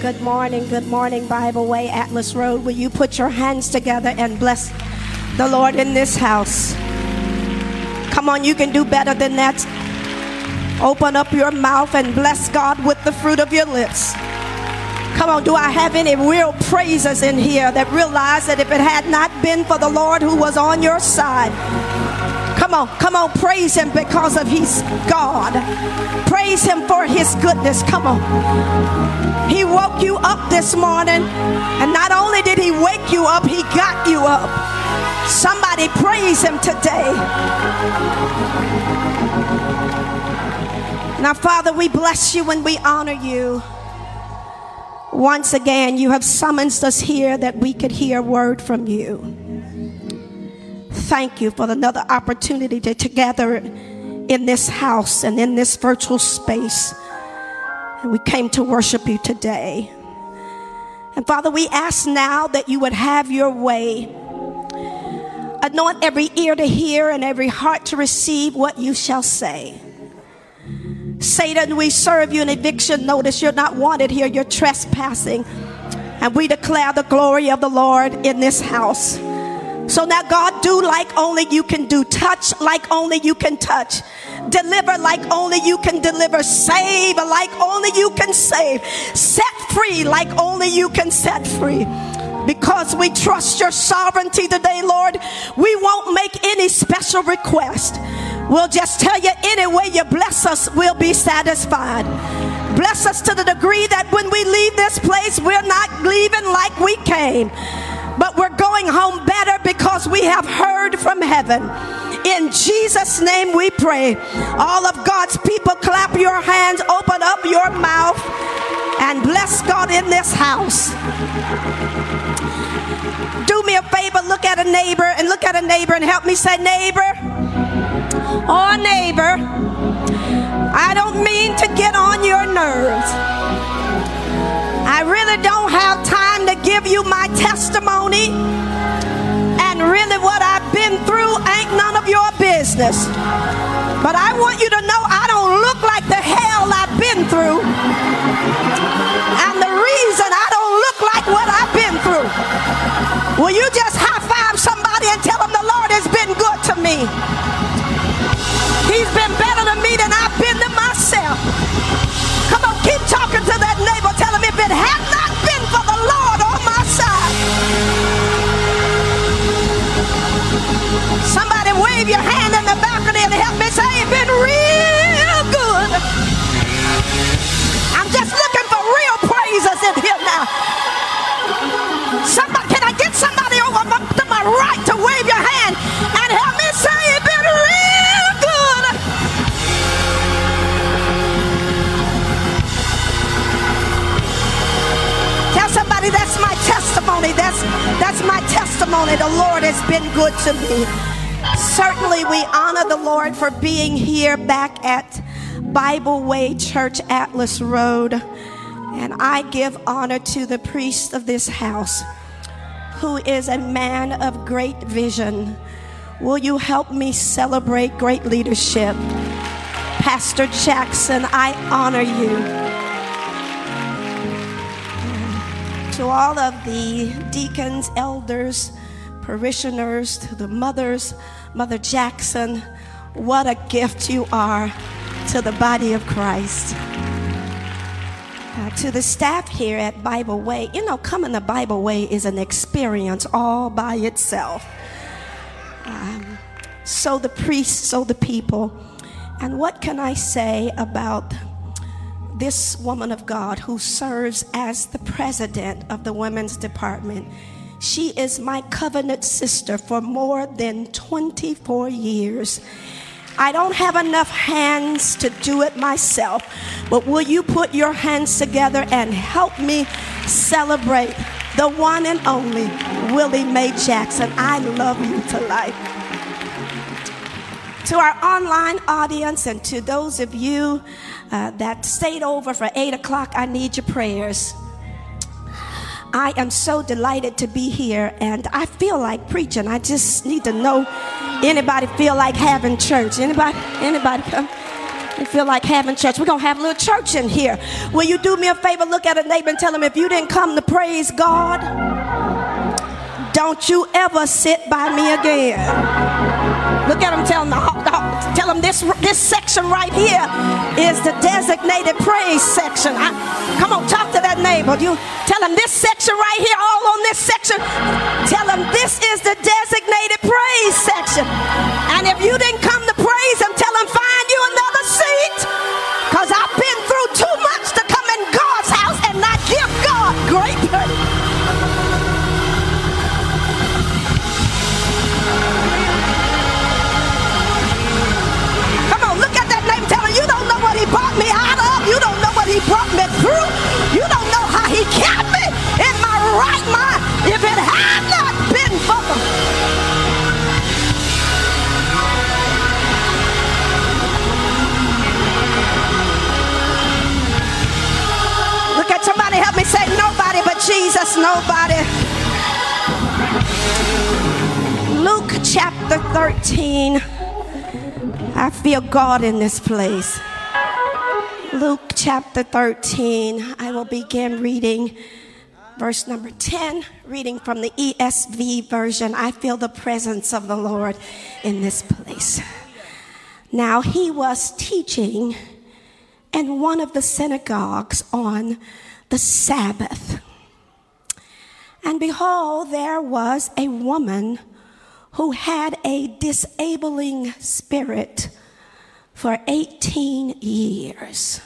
Good morning, good morning, Bible Way, Atlas Road. Will you put your hands together and bless the Lord in this house? Come on, you can do better than that. Open up your mouth and bless God with the fruit of your lips. Come on, do I have any real praisers in here that realize that if it had not been for the Lord who was on your side, Come on, come on, praise him because of his God. Praise him for his goodness. Come on. He woke you up this morning, and not only did he wake you up, he got you up. Somebody praise him today. Now, Father, we bless you and we honor you. Once again, you have summoned us here that we could hear a word from you thank you for another opportunity to together in this house and in this virtual space. And we came to worship you today. And Father, we ask now that you would have your way. Anoint every ear to hear and every heart to receive what you shall say. Satan, we serve you an eviction notice. You're not wanted here, you're trespassing. And we declare the glory of the Lord in this house. So now, God, do like only you can do, touch like only you can touch, deliver like only you can deliver, save like only you can save, set free like only you can set free. Because we trust your sovereignty today, Lord, we won't make any special request. We'll just tell you any way you bless us, we'll be satisfied. Bless us to the degree that when we leave this place, we're not leaving like we came but we're going home better because we have heard from heaven. In Jesus' name we pray. All of God's people, clap your hands, open up your mouth, and bless God in this house. Do me a favor, look at a neighbor and look at a neighbor and help me say, neighbor or neighbor, I don't mean to get on your nerves. I really don't have time give you my testimony. And really, what I've been through ain't none of your business. But I want you to know I don't look like the hell I've been through. And the reason I don't look like what I've been through. Will you just high five somebody and tell them the Lord has been good to me? He's been better testimony. The Lord has been good to me. Certainly, we honor the Lord for being here back at Bible Way Church Atlas Road. And I give honor to the priest of this house, who is a man of great vision. Will you help me celebrate great leadership? Pastor Jackson, I honor you. To all of the deacons, elders, parishioners, to the mothers, Mother Jackson, what a gift you are to the body of Christ. Uh, to the staff here at Bible Way, you know, coming to Bible Way is an experience all by itself. Um, so the priests, so the people. And what can I say about this woman of God who serves as the president of the women's department. She is my covenant sister for more than 24 years. I don't have enough hands to do it myself, but will you put your hands together and help me celebrate the one and only Willie Mae Jackson? I love you to life. To our online audience and to those of you uh, that stayed over for 8 o'clock, I need your prayers. I am so delighted to be here and I feel like preaching. I just need to know anybody feel like having church. Anybody anybody come? I feel like having church. We're going to have a little church in here. Will you do me a favor? Look at a neighbor and tell him if you didn't come to praise God, don't you ever sit by me again. Look at him, tell him, this, this section right here is the designated praise section. I, come on, talk to that neighbor. You tell him this section right here, all on this section. Tell him this is the designated God in this place. Luke chapter 13. I will begin reading verse number 10, reading from the ESV version. I feel the presence of the Lord in this place. Now, he was teaching in one of the synagogues on the Sabbath. And behold, there was a woman who had a disabling spirit for 18 years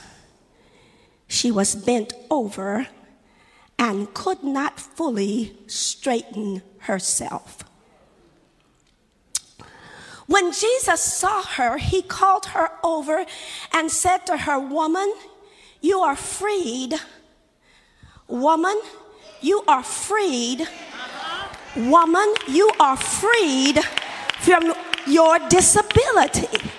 she was bent over and could not fully straighten herself. When Jesus saw her, he called her over and said to her, Woman, you are freed. Woman, you are freed. Woman, you are freed from your disability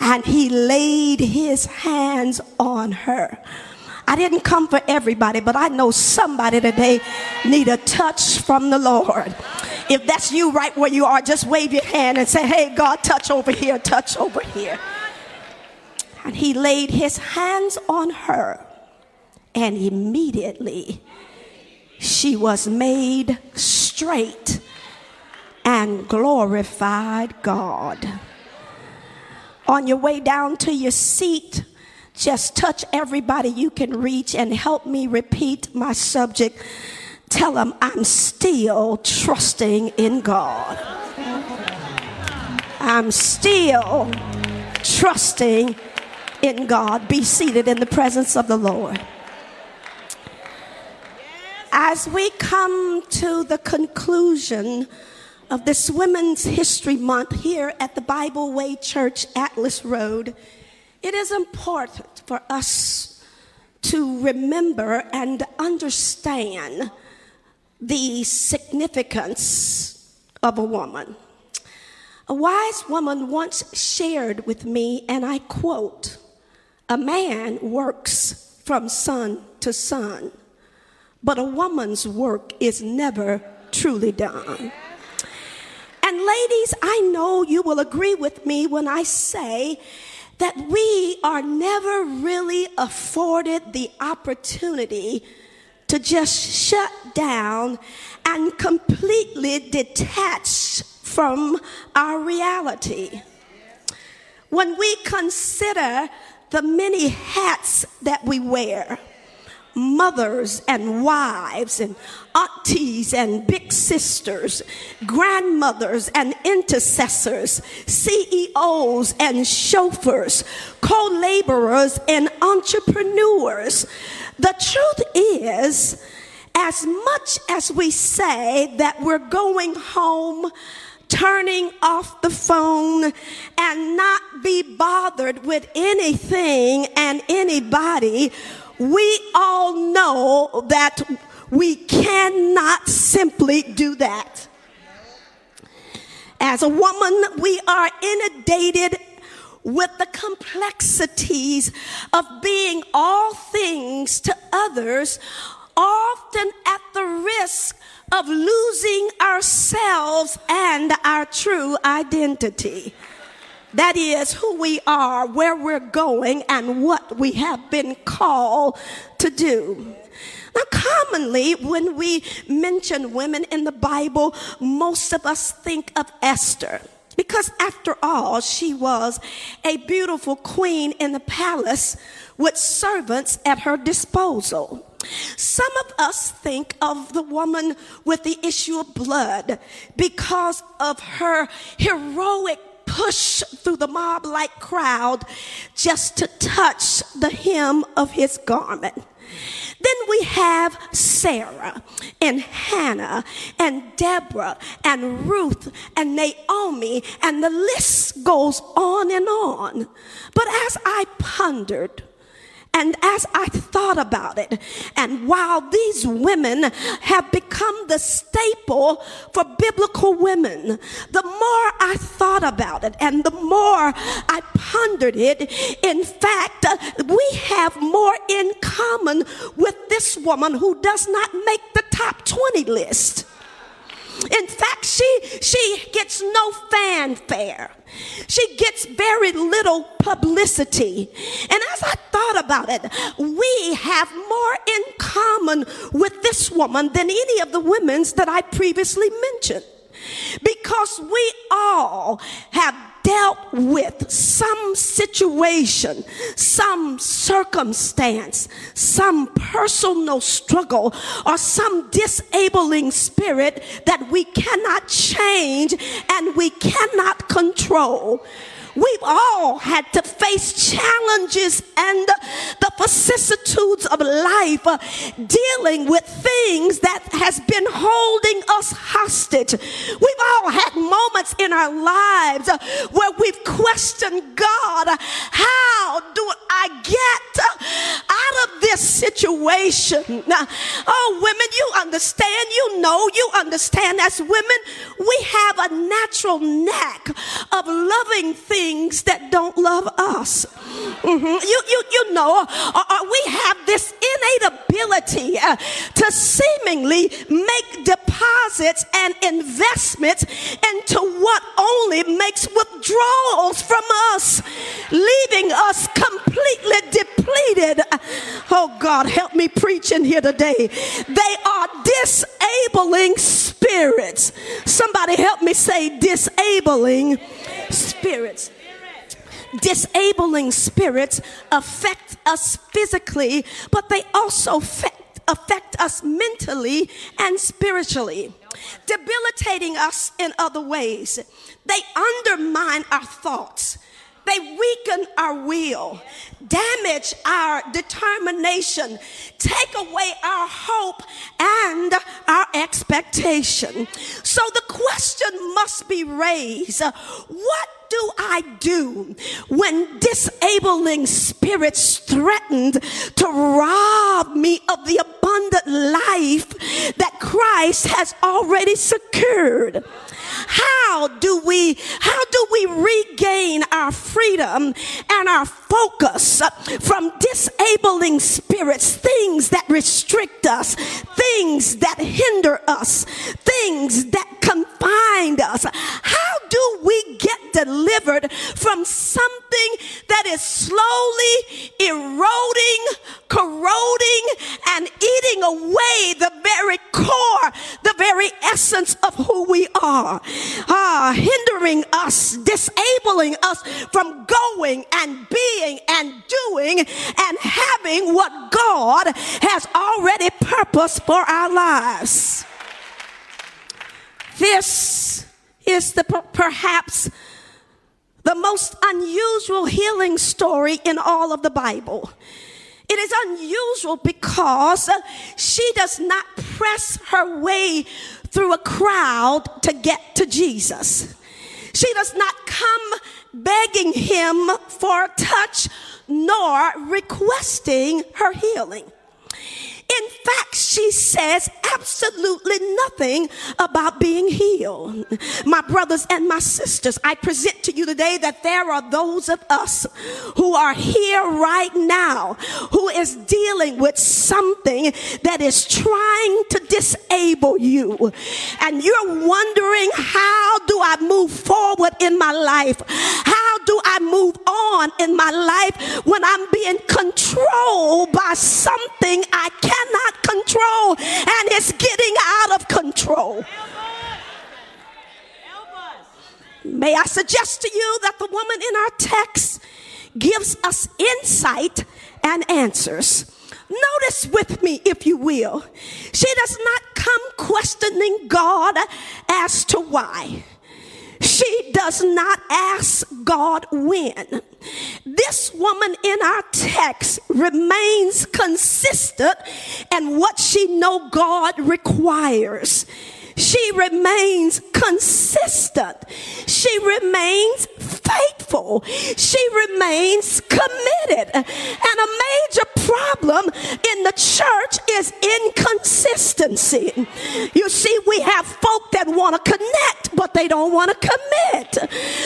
and he laid his hands on her. I didn't come for everybody, but I know somebody today need a touch from the Lord. If that's you right where you are, just wave your hand and say, Hey, God, touch over here, touch over here. And he laid his hands on her, and immediately she was made straight and glorified God on your way down to your seat, just touch everybody you can reach and help me repeat my subject. Tell them I'm still trusting in God. I'm still trusting in God. Be seated in the presence of the Lord. As we come to the conclusion of this Women's History Month here at the Bible Way Church, Atlas Road, it is important for us to remember and understand the significance of a woman. A wise woman once shared with me, and I quote, A man works from sun to sun, but a woman's work is never truly done. And ladies, I know you will agree with me when I say that we are never really afforded the opportunity to just shut down and completely detach from our reality. When we consider the many hats that we wear, mothers and wives and aunties and big sisters, grandmothers and intercessors, CEOs and chauffeurs, co laborers and entrepreneurs. The truth is, as much as we say that we're going home, turning off the phone and not be bothered with anything and anybody, we all know that we cannot simply do that. As a woman, we are inundated with the complexities of being all things to others, often at the risk of losing ourselves and our true identity. That is who we are, where we're going, and what we have been called to do. Now, commonly, when we mention women in the Bible, most of us think of Esther. Because after all, she was a beautiful queen in the palace with servants at her disposal. Some of us think of the woman with the issue of blood because of her heroic push through the mob like crowd just to touch the hem of his garment. Then we have Sarah and Hannah and Deborah and Ruth and Naomi, and the list goes on and on. But as I pondered, and as I thought about it, and while these women have become the staple for biblical women, the more I thought about it and the more I pondered it, in fact, we have more in common with this woman who does not make the top 20 list. In fact, she, she gets no fanfare. She gets very little publicity. And as I thought about it, we have more in common with this woman than any of the women's that I previously mentioned. Because we all have dealt with some situation, some circumstance, some personal struggle, or some disabling spirit that we cannot change and we cannot control. We've all had to face challenges and the vicissitudes of life, uh, dealing with things that has been holding us hostage. We've all had moments in our lives uh, where we've questioned God, how do I get out of this situation? Now, Oh, women, you understand, you know, you understand as women, we have a natural knack of loving things things that don't love us. Mm-hmm. You, you, you know, uh, uh, we have this innate ability uh, to seemingly make deposits and investments into what only makes withdrawals from us, leaving us completely depleted. Oh God, help me preach in here today. They are disabling spirits. Somebody help me say disabling spirits disabling spirits affect us physically, but they also affect, us mentally and spiritually, debilitating us in other ways. They undermine our thoughts. They weaken our will, damage our determination, take away our hope and our expectation. So the question must be raised what do I do when disabling spirits threatened to rob me of the abundant life that Christ has already secured? How do we, how do we regain our freedom and our focus from disabling spirits, things that restrict us, things that hinder us, things that confine us? How do we get delivered from something that is slowly eroding, corroding, and eating away the very core, the very essence of who we are? Uh, hindering us, disabling us from going and being and doing and having what God has already purposed for our lives. This is the perhaps the most unusual healing story in all of the Bible. It is unusual because she does not press her way through a crowd to get to Jesus. She does not come begging him for a touch nor requesting her healing. In fact, she says absolutely nothing about being healed. My brothers and my sisters, I present to you today that there are those of us who are here right now who is dealing with something that is trying to disable you. And you're wondering, how do I move forward in my life? How do I move on in my life when I'm being controlled by something I cannot control and it's getting out of control? May I suggest to you that the woman in our text gives us insight and answers. Notice with me, if you will, she does not come questioning God as to why. She does not ask God when. This woman in our text remains consistent in what she know God requires. She remains consistent. She remains faithful. She remains committed. And a major problem in the church is inconsistency. You see, we have folk that want to connect, but they don't want to commit.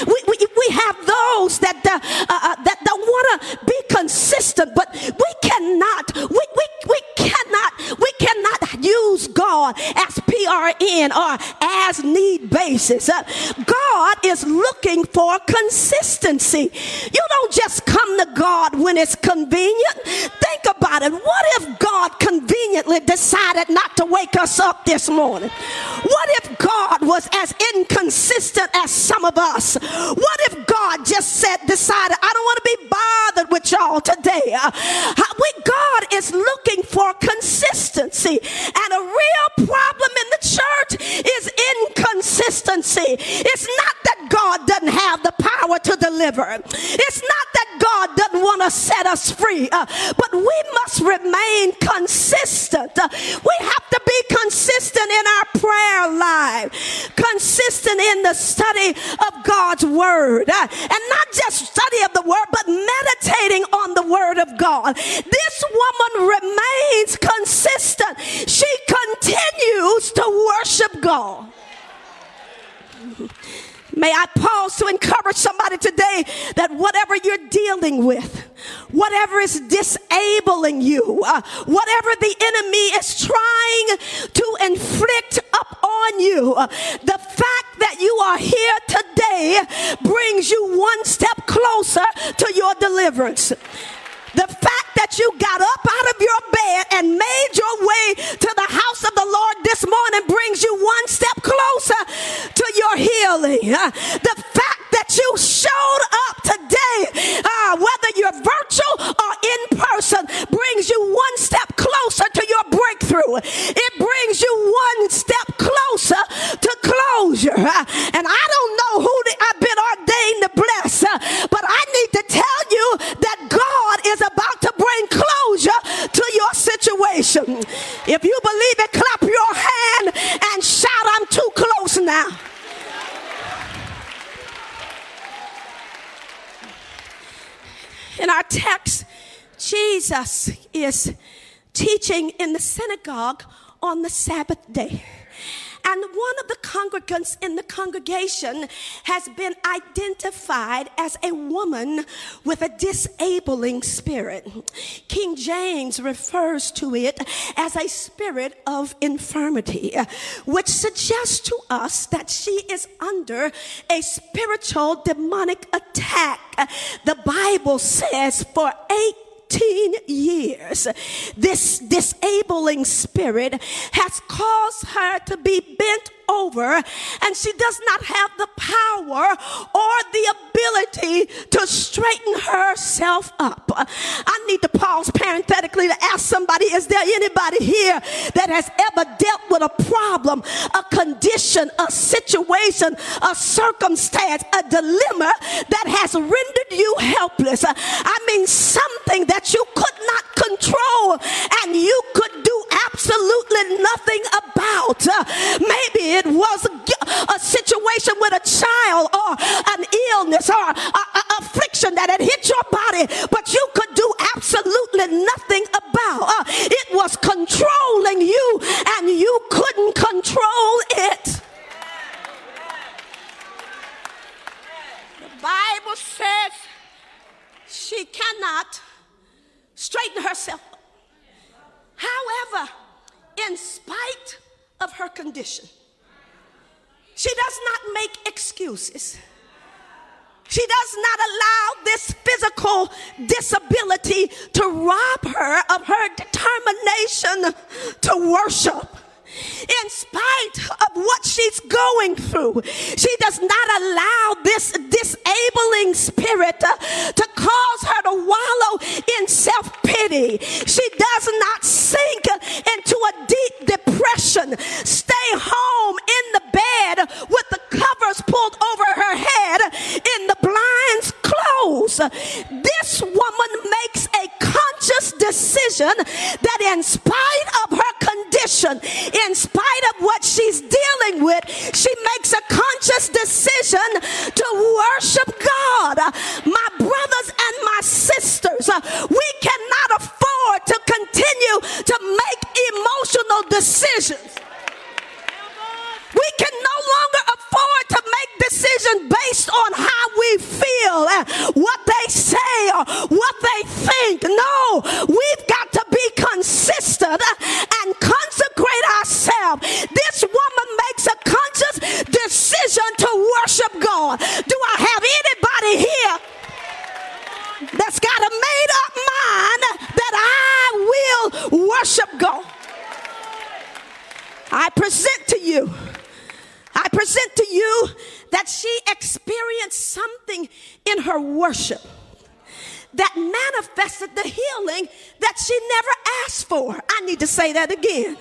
We, we, we have those that, uh, uh, that, that want to be consistent, but we cannot, we, we, we cannot, we as PRN or as need basis. Uh, God is looking for consistency. You don't just come to God when it's convenient. Think about it. What if God conveniently decided not to wake us up this morning? What if God was as inconsistent as some of us? What if God just said, decided, I don't want to be bothered with y'all today? Uh, we, God is looking for consistency. And a real problem in the church is inconsistency. It's not that God doesn't have the power to deliver. It's not that God doesn't want to set us free, uh, but we must remain consistent. We have to be consistent in our prayer life, consistent in the study of God's word, and not just study of the word, but meditating on the word of God. This woman remains consistent. She continues to worship God. May I pause to encourage somebody today that whatever you're dealing with, whatever is disabling you, uh, whatever the enemy is trying to inflict upon you, uh, the fact that you are here today brings you one step closer to your deliverance. The fact that you got up out of your bed and made your way to the house of the Lord this morning brings you one step closer to your healing. The fact that you showed up today, uh, whether you're virtual or in person, brings you one step closer to your breakthrough. It brings you one in the synagogue on the Sabbath day. And one of the congregants in the congregation has been identified as a woman with a disabling spirit. King James refers to it as a spirit of infirmity, which suggests to us that she is under a spiritual demonic attack. The Bible says for eight 15 years, this disabling spirit has caused her to be bent over and she does not have the power or the ability to straighten herself up. I need to pause parenthetically to ask somebody, is there anybody here that has ever dealt with a problem, a condition, a situation, a circumstance, a dilemma that has rendered you helpless? I mean, something that you could not control and you could do absolutely nothing about. Maybe it was a, situation with a child or an illness or an affliction that had hit your body, but you could do absolutely nothing about. Uh, it was controlling you and you couldn't control it. The Bible says she cannot straighten herself. However, in spite of her condition, she does not make excuses. She does not allow this physical disability to rob her of her determination to worship in spite of what she's going through. She does not allow this disabling spirit to cause her to wallow in self pity. She does not sink into a deep depression, stay home in the bed with the covers pulled over her head in the blinds closed. This woman makes conscious decision that in spite of her condition, in spite of what she's dealing with, she makes a conscious decision to worship God. My brothers and my sisters, we cannot afford to continue to make emotional decisions. We can no longer afford to make decisions based on how we feel and what they say or what they think. No, we've got to be consistent uh, and consecrate ourselves. This woman makes a conscious decision to worship God. Do I have anybody here? That's got a made up mind that I will worship God. I present to you I present to you that she experienced something in her worship that manifested the healing that she never asked for. I need to say that again.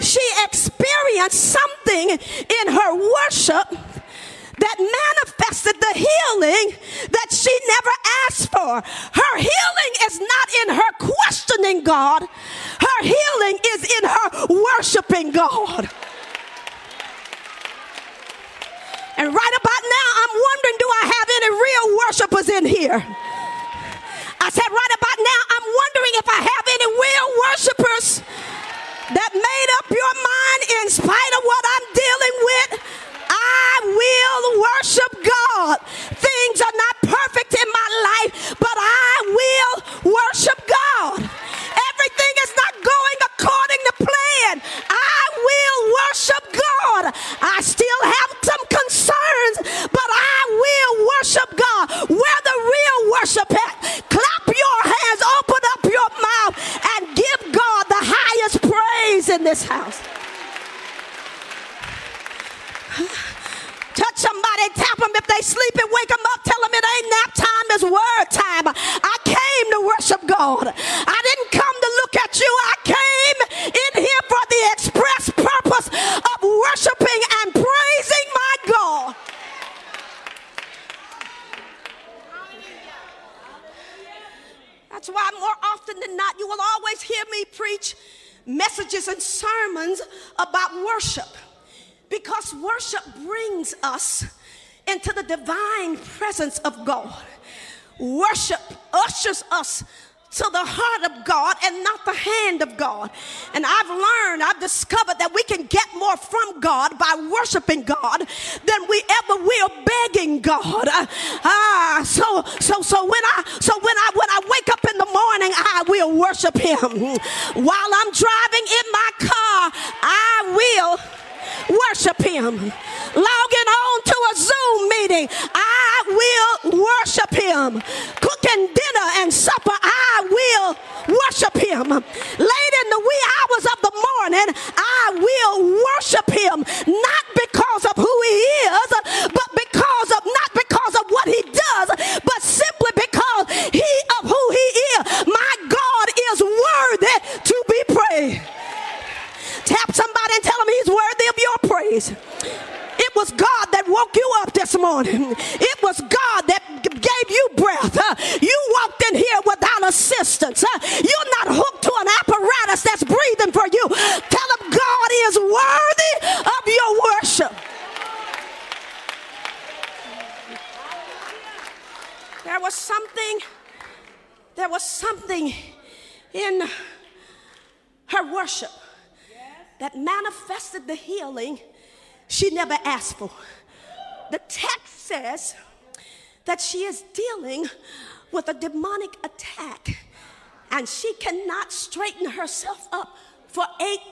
She experienced something in her worship that manifested the healing that she never asked for. Her healing is not in her questioning God, her healing is in her worshiping God. And right about now, I'm wondering do I have any real worshipers in here? I said, right about now, I'm wondering if I have any real worshipers that made up your mind in spite of what I'm dealing with. I will worship God. Things are not perfect in my life, but I will worship God. Everything is not going according to plan. I will worship God. I still have some concerns, but I will worship God. Where the real worship at? Clap your hands, open up your mouth, and give God the highest praise in this house. Touch somebody, tap them if they sleep and wake them up. Tell them it ain't nap time, it's word time. I came to worship God. I didn't come to look at you. I came in here for the express worshiping and praising my God. That's why more often than not, you will always hear me preach messages and sermons about worship because worship brings us into the divine presence of God. Worship ushers us to the heart of God and not the hand of God. And I've learned, I've discovered that we can get more from God by worshiping God than we ever will begging God. Ah, so so so when I so when I when I wake up in the morning, I will worship him. While I'm driving in my car, I will worship him. Logging on to a Zoom meeting, I will worship him. Cooking dinner and supper, I will worship him. Late in the wee hours of the morning, I will worship him. Not because of who he is, but because of, not because of what he does, but simply because he of who he is. My God is worthy to be praised. Tap somebody and tell them he's worthy of your praise. It was God that woke you up this morning. It was God that gave you breath. You walked in here without assistance. You're not hooked to an apparatus that's breathing for you. Tell them God is worthy of your worship. There was something, there was something in her worship that manifested the healing she never asked for. The text says that she is dealing with a demonic attack and she cannot straighten herself up for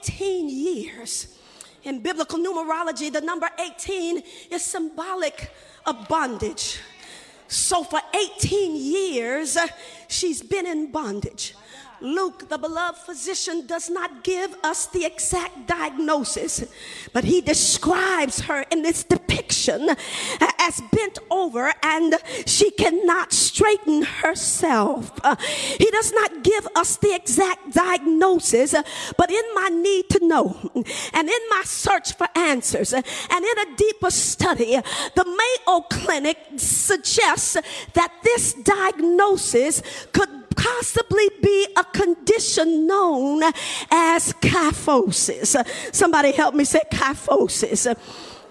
18 years. In biblical numerology, the number 18 is symbolic of bondage. So for 18 years, she's been in bondage. Luke, the beloved physician, does not give us the exact diagnosis, but he describes her in this depiction as bent over and she cannot straighten herself. Uh, he does not give us the exact diagnosis, uh, but in my need to know and in my search for answers uh, and in a deeper study, uh, the Mayo Clinic suggests that this diagnosis could possibly be a condition known as kyphosis. Somebody help me say kyphosis.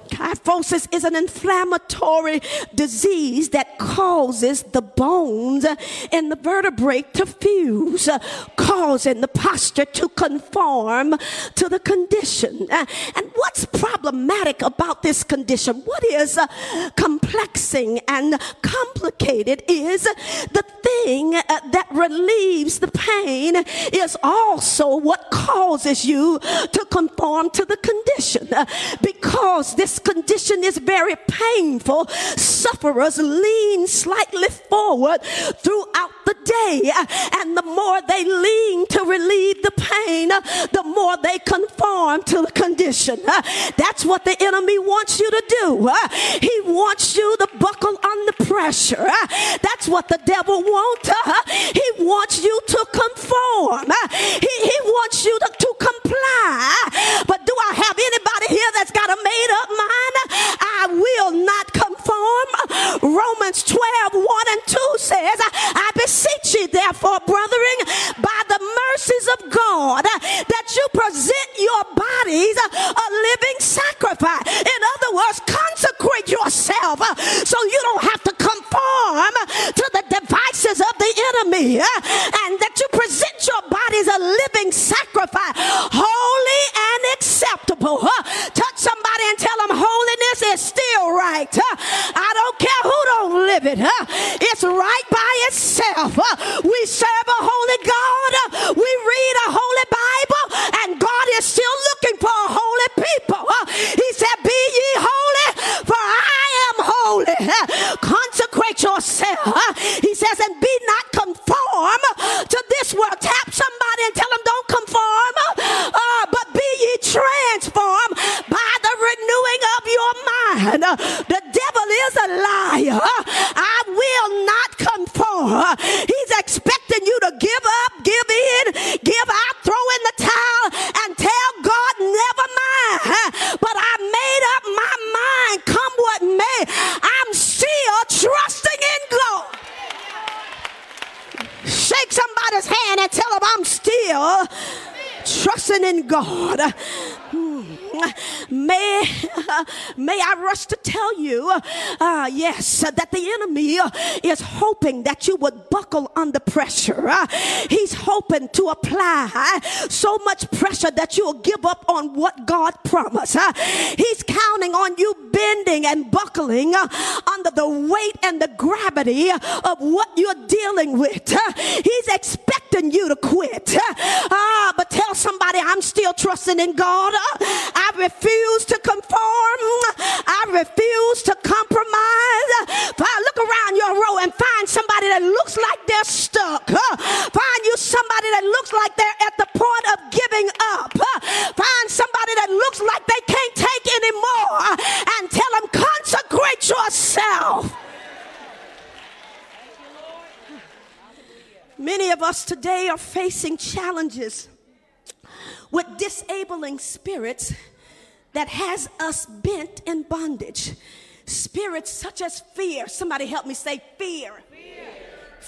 Kyphosis is an inflammatory disease that causes the bones in the vertebrae to fuse, causing the posture to conform to the condition. And what's problematic about this condition? What is uh, complexing and complicated is the thing uh, that relieves the pain is also what causes you to conform to the condition because this condition is very painful, sufferers lean slightly forward throughout the day. And the more they lean to relieve the pain, the more they conform to the condition. That's what the enemy wants you to do. He wants you to buckle under pressure. That's what the devil wants. He wants you to conform. He, he wants you to, to comply. But do I have anybody here that's got a made up mind? I will not conform. Romans 12, 1 and 2 says, I beseech you, therefore, brethren, by the mercies of God, that you present your bodies a living sacrifice. In other words, consecrate yourself so you don't have to conform to the devices of the enemy and that you present your bodies a living sacrifice, holy and acceptable. Touch is still right. I don't care who don't live it. It's right by itself. We serve a holy God. We read a holy Bible and God is still looking for a holy people. He said, be ye holy for I am holy. Consecrate yourself. He says, and be not conform to this world. Tap somebody and tell them don't conform, uh, but be ye transformed by the renewing of your mind. Uh, the devil is a liar. Uh, I will not conform. Uh, he's expecting you to give up, give in, give out, throw in the towel, and tell God, never mind. But I made up my mind, come what may. I'm still trusting in God. Shake somebody's hand and tell them I'm still trusting in God. Hmm. May, may I rush to tell you, uh, yes, uh, that the enemy uh, is hoping that you would buckle under pressure. Uh, he's hoping to apply so much pressure that you'll give up on what God promised. Uh, he's counting on you bending and buckling uh, under the weight and the gravity of what you're dealing with. he's expecting you to quit. Ah, but tell somebody I'm still trusting in God. I refuse to conform. I refuse to compromise. Look around your row and find somebody that looks like they're stuck. Find you somebody that looks like they're at the point of giving up. Find somebody that looks like they can't take anymore and tell them, consecrate yourself. Many of us today are facing challenges with disabling spirits that has us bent in bondage. Spirits such as fear. Somebody help me say fear.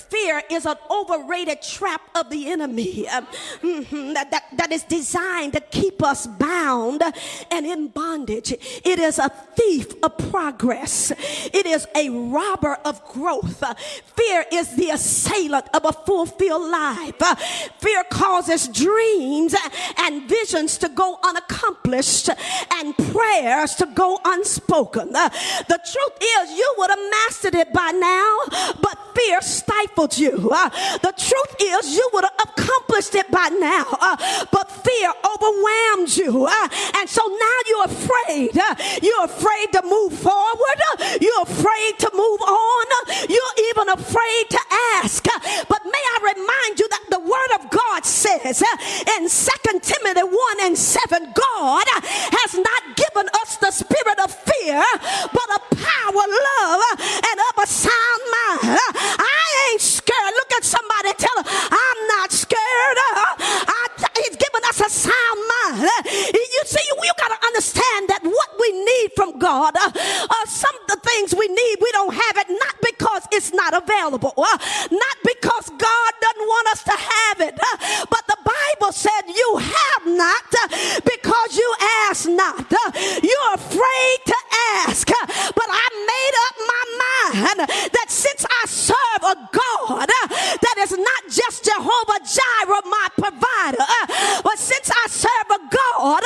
Fear, is an overrated trap of the enemy uh, mhm, that, that, that is designed to keep us bound and in bondage. It is a thief of progress, it is a robber of growth. Fear is the assailant of a fulfilled life. Fear causes dreams and visions to go unaccomplished and prayers to go unspoken. The truth is, you would have mastered it by now, but fear you. Uh, the truth is, you would have accomplished it by now, uh, but fear overwhelmed you. Uh, and so now you're afraid. Uh, you're afraid to move forward. Uh, you're afraid to move on. Uh, you're even afraid to ask. But may I remind you that the word of God says in 2 Timothy 1 and 7, God has not given us the spirit of fear, but a power, love, and of a sound mind. I ain't scared. Look at somebody tell them, I'm not scared. I, he's given us a sound mind. You see, you, you got to understand that what we need from God, uh, uh, some of the things we need, we don't have it, not because it's not available, uh, not because God doesn't want us to have it, uh, but the Bible said you have not uh, because you ask not. Uh, you're afraid to ask, but I made up my mind that since I serve a God that is not just Jehovah Jireh, my provider, but since I serve a God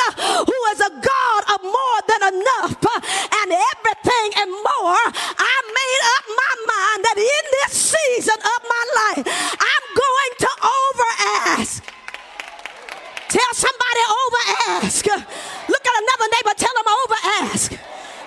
who is a God of more than enough and everything and more, I made up my mind that in this season of my life, I'm going to over ask. Tell somebody over ask. Look at another neighbor, tell them over ask.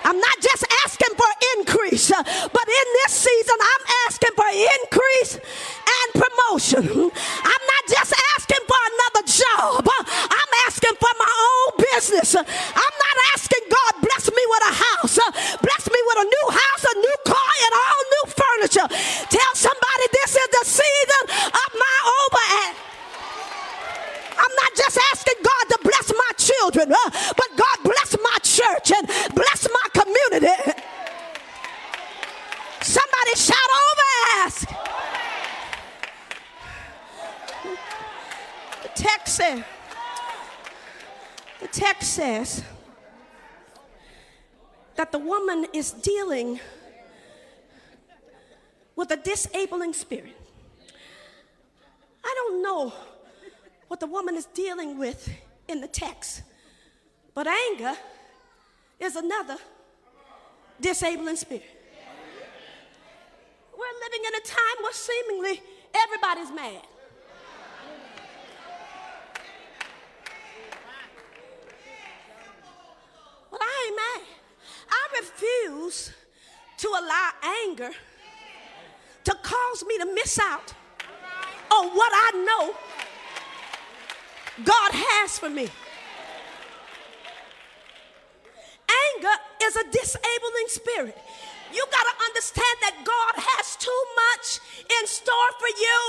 I'm not just asking for increase, uh, but in this season, I'm asking for increase and promotion. I'm not just asking for another job, I'm asking for my own business. I'm not asking God, bless me with a house, uh, bless me with a new house, a new car, and all new furniture. Tell somebody this is the season of my over. I'm not just asking God to bless my children, uh, but God bless my church and bless my community. Somebody shout over ask. The text says, the text says that the woman is dealing with a disabling spirit. I don't know what the woman is dealing with in the text. But anger is another disabling spirit. We're living in a time where seemingly everybody's mad. Well, I ain't mad. I refuse to allow anger to cause me to miss out on what I know God has for me. Anger is a disabling spirit. You got to understand that God has too much in store for you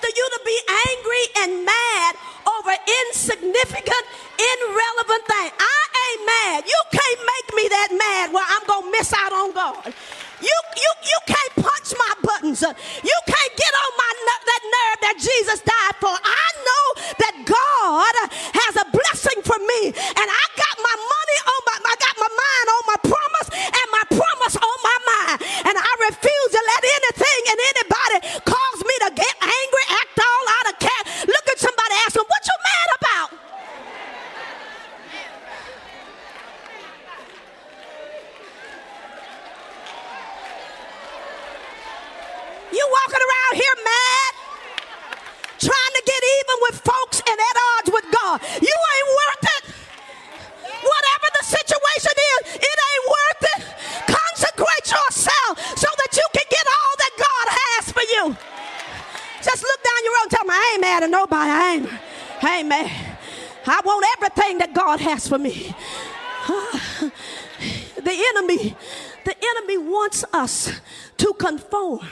for you to be angry and mad over insignificant, irrelevant things. I ain't mad. You can't make me that mad where I'm going to miss out on God. You, you, you can't punch my buttons. You can't get on my that nerve that Jesus died for. I know that God has a blessing for me, and I got my money on my, I got my mind on my promise, and my promise on my mind, and I refuse to let anything and anybody cause me to get angry, act all out of care. Look at somebody, ask them, "What you mad about?" You walking around here mad, trying to get even with folks and at odds with God. You ain't worth it. Whatever the situation is, it ain't worth it. Consecrate yourself so that you can get all that God has for you. Just look down your road and tell me, I ain't mad at nobody. I ain't, I. I want everything that God has for me. The enemy, the enemy wants us to conform.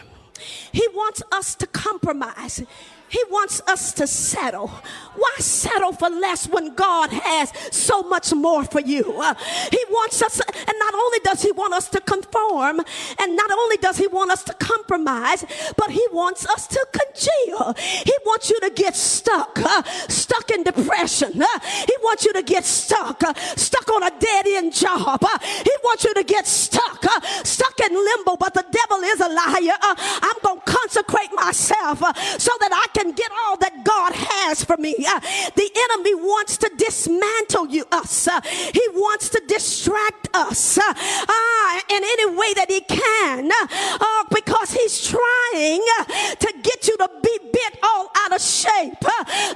He wants us to compromise. He wants us to settle. Why settle for less when God has so much more for you? Uh, he wants us, and not only does He want us to conform, and not only does He want us to compromise, but He wants us to congeal. He wants you to get stuck, uh, stuck in depression. Uh, he wants you to get stuck, stuck on a dead end job. He wants you to get stuck, stuck in limbo, but the devil is a liar. I'm going to consecrate myself so that I can get all that God has for me. Uh, the enemy wants to dismantle you, us. Uh, he wants to distract us uh, uh in any way that he can uh, because he's trying uh, to get you to be bit all out of shape.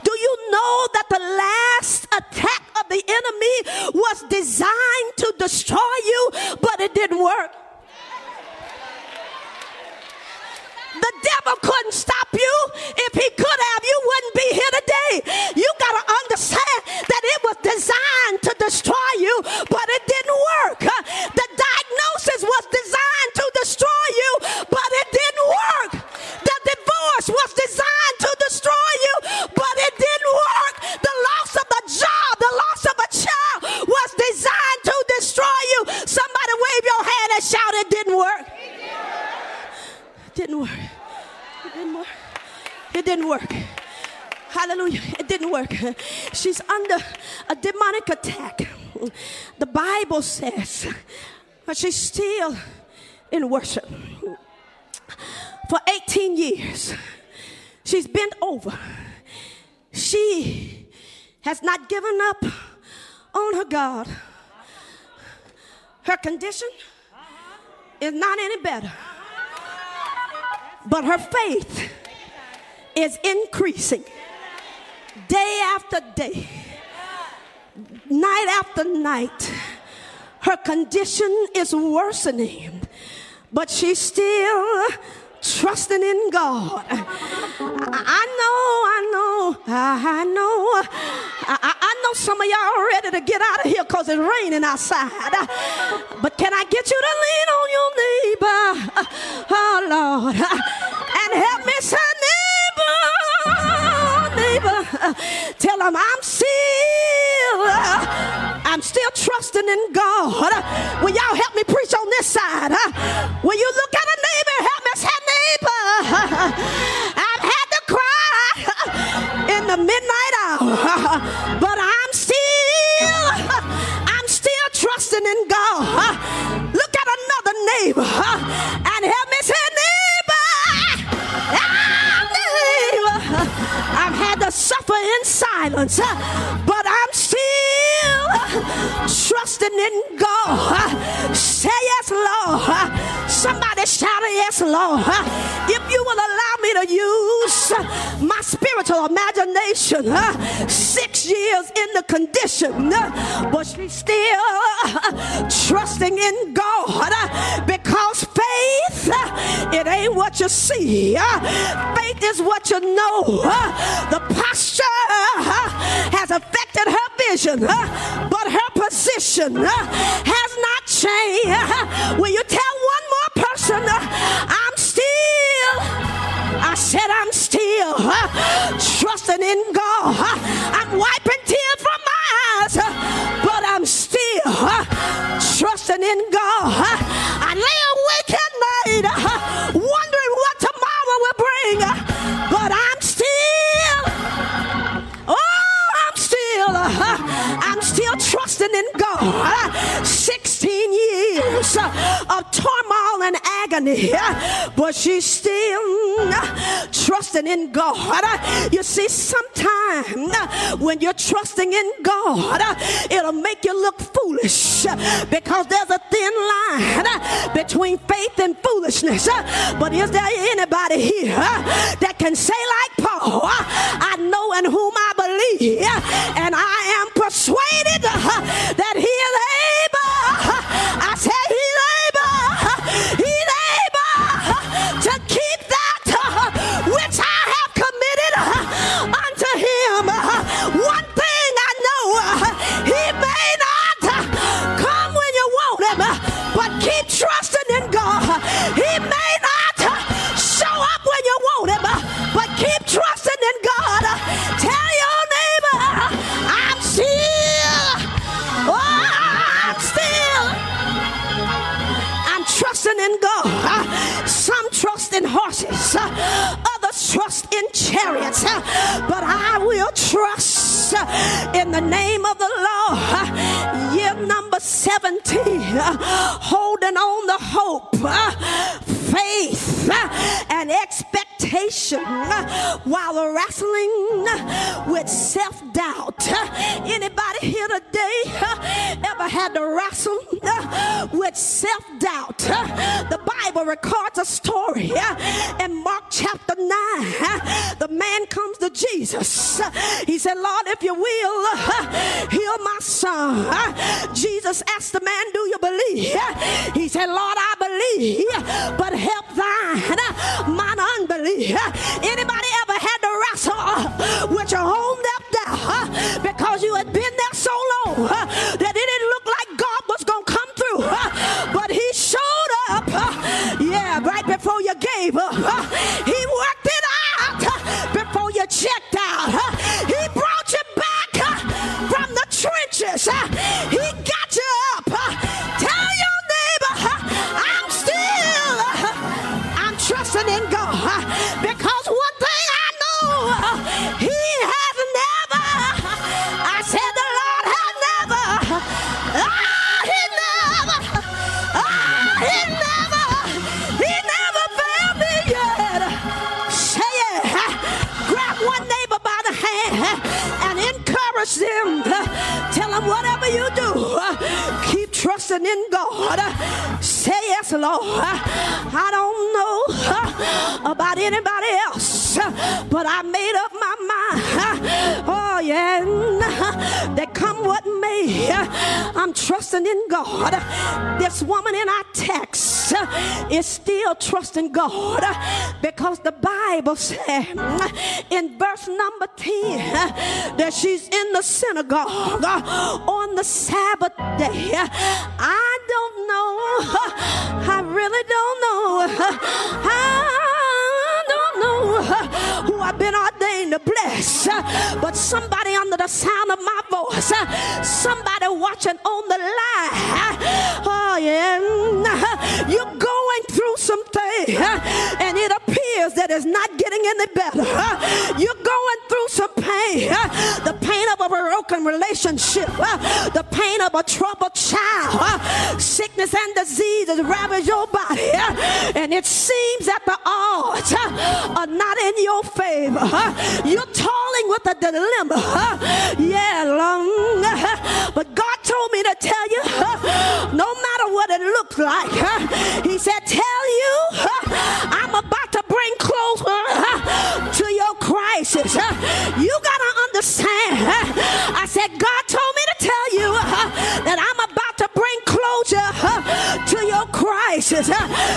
do you know that the last attack of the enemy was designed to destroy you, but it didn't work? The devil couldn't stop you. If he could have, you wouldn't be here today. You got to understand that it was designed to destroy you, but it didn't work. The diagnosis was designed to destroy you, but it didn't work. The divorce was designed to destroy you, but it didn't work. The loss of the job, the loss of a child was designed to destroy you. Somebody wave your hand and shout, It didn't work. It didn't work. It didn't work. It didn't work. Hallelujah. It didn't work. She's under a demonic attack. The Bible says, but she's still in worship. For 18 years, she's bent over. She has not given up on her God. Her condition is not any better but her faith is increasing day after day, night after night. Her condition is worsening, but she's still trusting in God. I know, I know, I know. I, I know some of y'all ready to get out of here because it's raining outside. But can I get you to lean on your neighbor? Oh, Lord. And help me say, neighbor. Tell them I'm still, uh, I'm still trusting in God. Will y'all help me preach on this side? Will you look at a neighbor help me say, neighbor? I've had to cry in the midnight hour, but I'm still, I'm still trusting in God. Look at another neighbor and help me say, suffer in silence, uh, but I'm still trusting in God. Uh, say yes, Lord. Uh, somebody shout yes, Lord. If you will allow me to use my spiritual imagination, six years in the condition, but she's still trusting in God because faith, it ain't what you see. Faith is what you know. The posture uh, has affected her vision, uh, but her position uh, has not changed. Will you tell one more? person. I'm still, I said, I'm still trusting in God. I'm wiping tears from my eyes, but I'm still trusting in God. I lay awake at night in God. 16 years of turmoil and agony, but she's still trusting in God. You see, sometimes when you're trusting in God, it'll make you look foolish because there's a thin line between faith and foolishness. But is there anybody here that can say, like Paul, I know in whom I believe, and I am persuaded that he is able? In horses, uh, others trust in chariots, uh, but I will trust uh, in the name of the Lord. Year number 17, holding on the hope, faith, and expectation while wrestling with self-doubt. Anybody here today ever had to wrestle with self-doubt? The Bible records a story in Mark chapter 9. The man comes to Jesus. He said, Lord, if you will, heal my son. Jesus asked the man, Do you believe? He said, Lord, I believe, but help thine mine unbelief. Anybody ever had to wrestle uh, with your home own doubt uh, because you had been there so long uh, that it didn't look like God was going to come through, but He showed up, yeah, right before you gave up. He worked it out before you checked out. He brought you back from the trenches. He got encourage them. Tell them whatever you do, keep trusting in God. Say yes, Lord. I don't know about anybody else, but I made up I'm trusting in God. This woman in our text is still trusting God because the Bible said in verse number 10 that she's in the synagogue on the Sabbath day. I don't know. I really don't know. I don't know who I've been ordained to bless, uh, but somebody under the sound of my voice, uh, somebody watching on the line. Uh, oh, yeah. You're going through something, and it appears that it's not getting any better. You're going through some pain the pain of a broken relationship, the pain of a troubled child, sickness and disease has ravaged your body, and it seems that the odds are not in your favor. You're toiling with a dilemma. Yeah, long. But God told me to tell you no matter what it looks like, He said, Tell you, I'm about to bring closer to your crisis. You got to understand. I said, God told me to tell you that I'm about to bring closure to your crisis.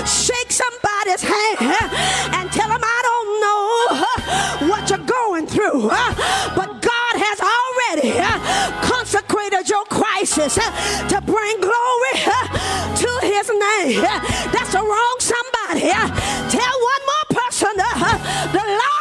Shake somebody's hand and tell them, I don't know going through, but God has already consecrated your crisis to bring glory to his name. That's the wrong somebody. Tell one more person the Lord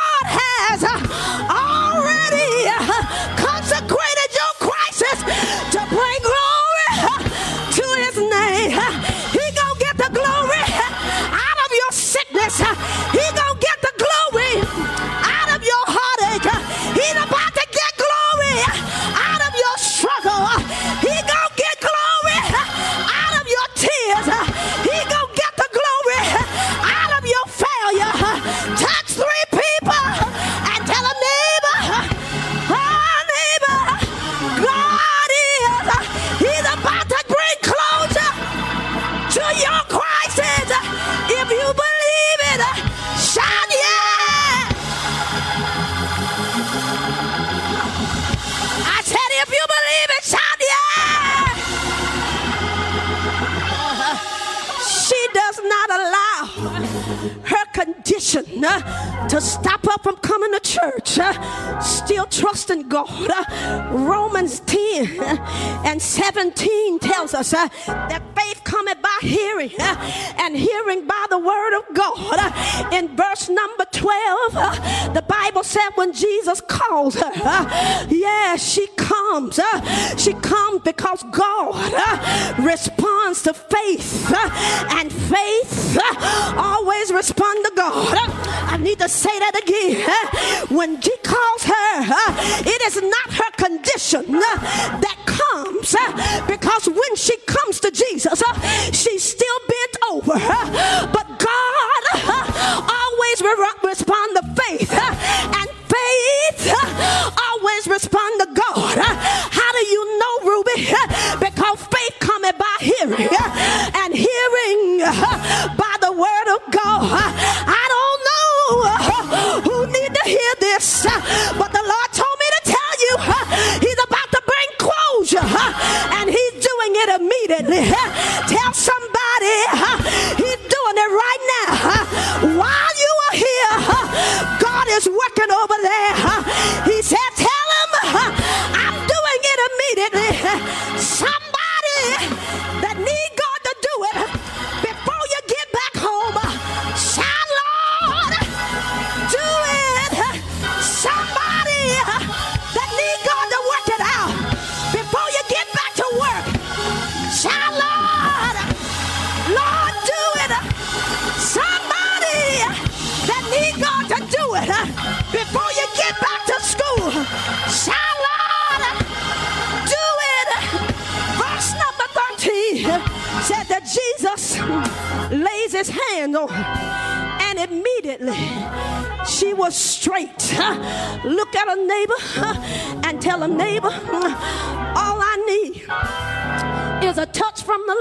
uh, that faith cometh by hearing uh, and hearing by the word of God. Uh, in verse number 12, uh, the Bible said when Jesus calls her, uh, yeah, she comes. She comes because God responds to faith and faith always responds to God. I need to say that again. When he calls her, it is not her condition that comes because when she comes to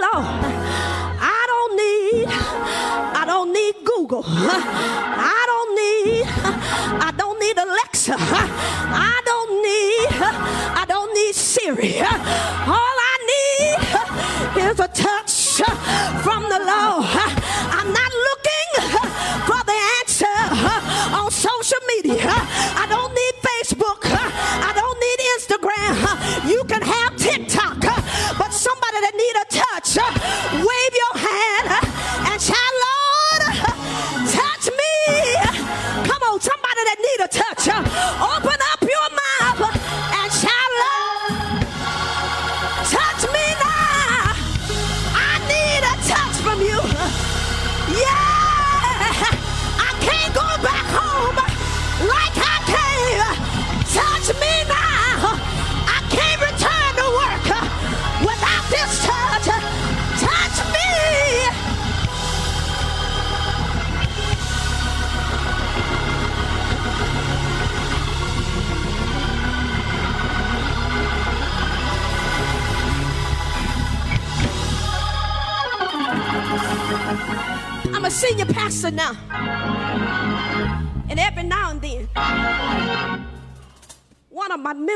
touch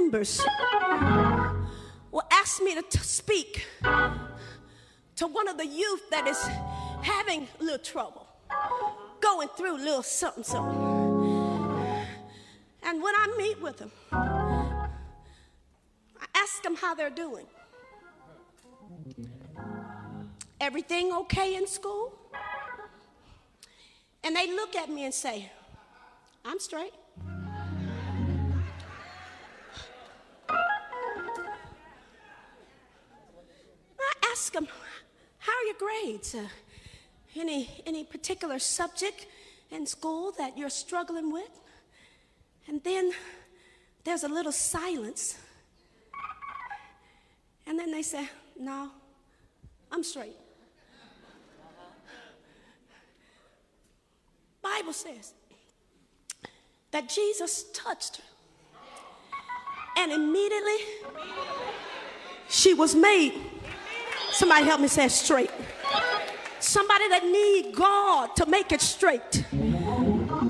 members will ask me to t- speak to one of the youth that is having a little trouble, going through a little something, something. And when I meet with them, I ask them how they're doing. Everything okay in school? And they look at me and say, I'm straight. Ask them, how are your grades? Uh, any, any particular subject in school that you're struggling with? And then there's a little silence. And then they say, no, I'm straight. Bible says that Jesus touched her. And immediately she was made. Somebody help me say it straight. Somebody that need God to make it straight.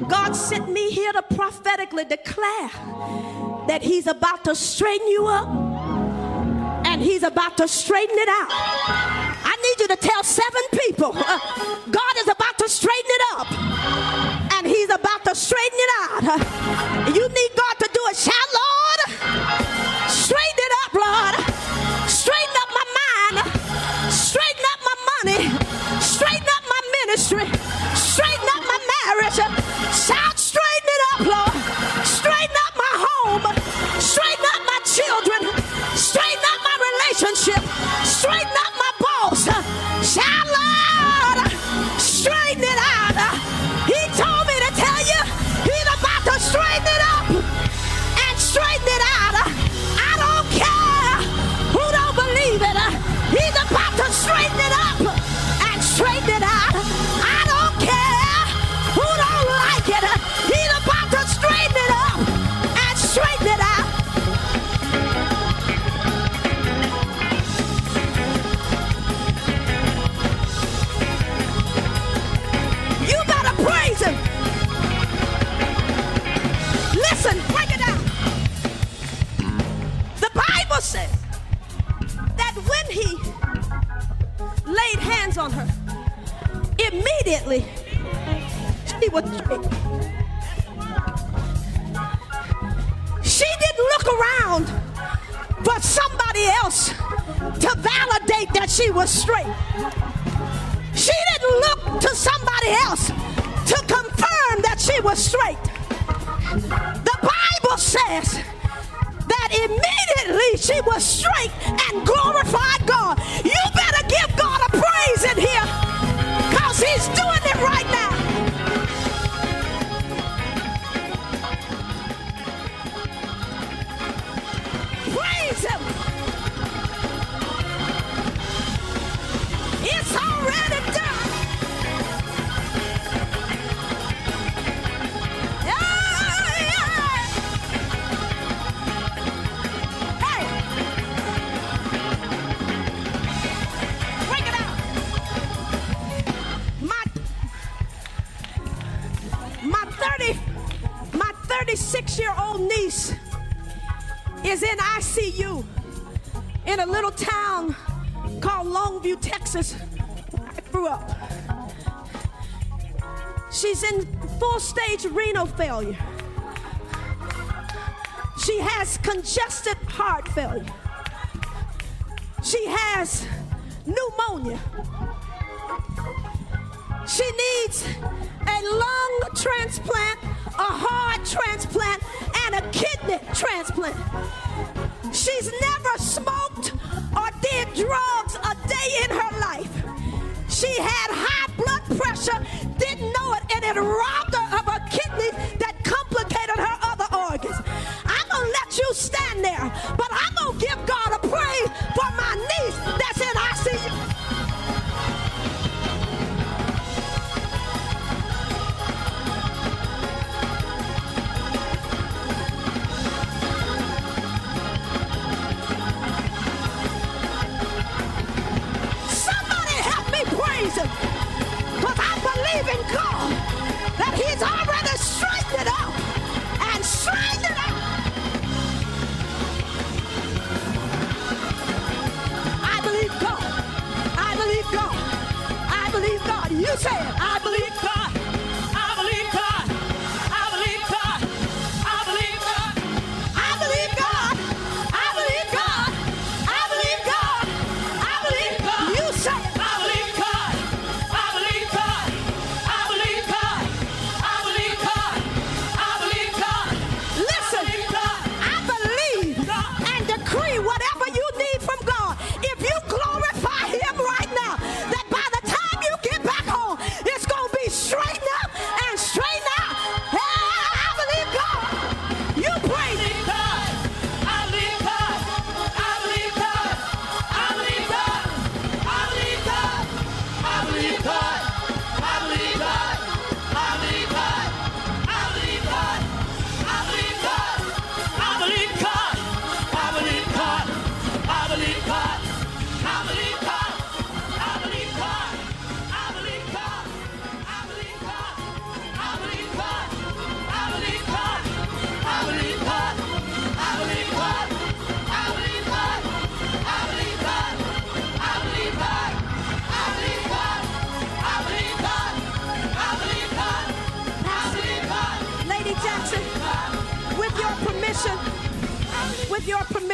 God sent me here to prophetically declare that he's about to straighten you up and he's about to straighten it out. I need you to tell seven people uh, God is about to straighten it up and he's about to straighten it out. Uh, you need God to do it. Shout, Lord. ministry. Straighten up my marriage. Shout, straighten it up, Lord. Hands on her. Immediately, she was straight. She didn't look around for somebody else to validate that she was straight. She didn't look to somebody else to confirm that she was straight. The Bible says that immediately she was straight and glorified God. You better give God a praise in here because He's doing it right now. She's in full stage renal failure. She has congested heart failure. She has pneumonia. She needs a lung transplant, a heart transplant, and a kidney transplant. She's never smoked or did drugs a day in her life. She had high blood pressure,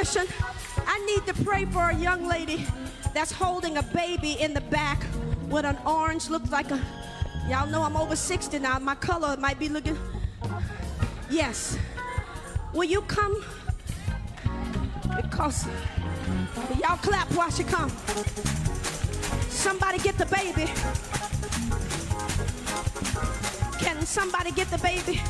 I need to pray for a young lady that's holding a baby in the back with an orange, looks like a, y'all know I'm over 60 now, my color might be looking, yes. Will you come? Because, y'all clap while she come. Somebody get the baby. Can somebody get the baby?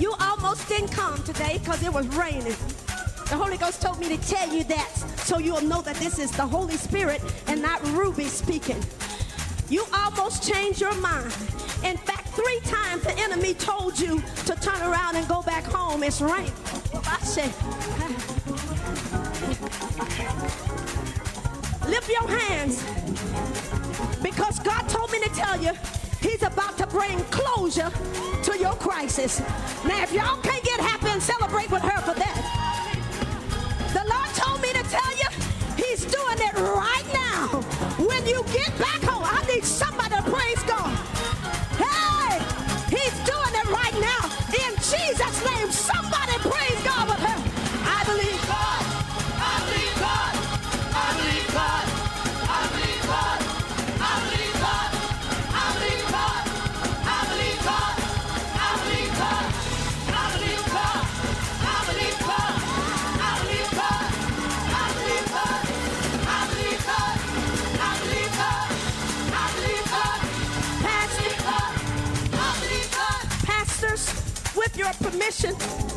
You almost didn't come today because it was raining. The Holy Ghost told me to tell you that so you'll know that this is the Holy Spirit and not Ruby speaking. You almost changed your mind. In fact, three times the enemy told you to turn around and go back home. It's raining. I said, lift your hands because God told me to tell you about to bring closure to your crisis. Now, if y'all can't get happy and celebrate with her for that, the Lord told me to tell you He's doing it right now. When you get back home, I need somebody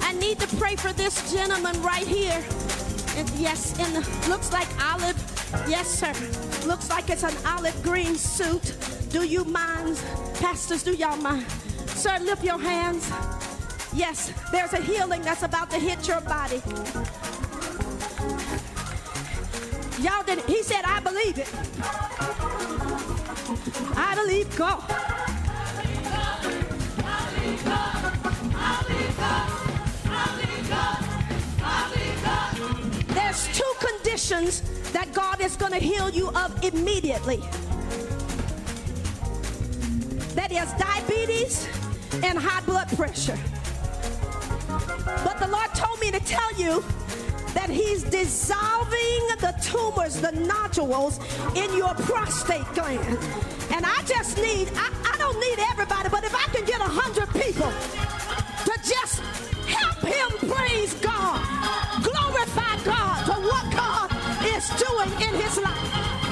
I need to pray for this gentleman right here. And yes, the looks like olive. Yes, sir. Looks like it's an olive green suit. Do you mind, pastors? Do y'all mind? Sir, lift your hands. Yes, there's a healing that's about to hit your body. Y'all didn't. He said, I believe it. I believe God. There's two conditions that God is going to heal you of immediately. That is diabetes and high blood pressure. But the Lord told me to tell you that He's dissolving the tumors, the nodules in your prostate gland. And I just need, I, I don't need everybody, but if I can get a hundred people just help him praise God, glorify God for what God is doing in his life.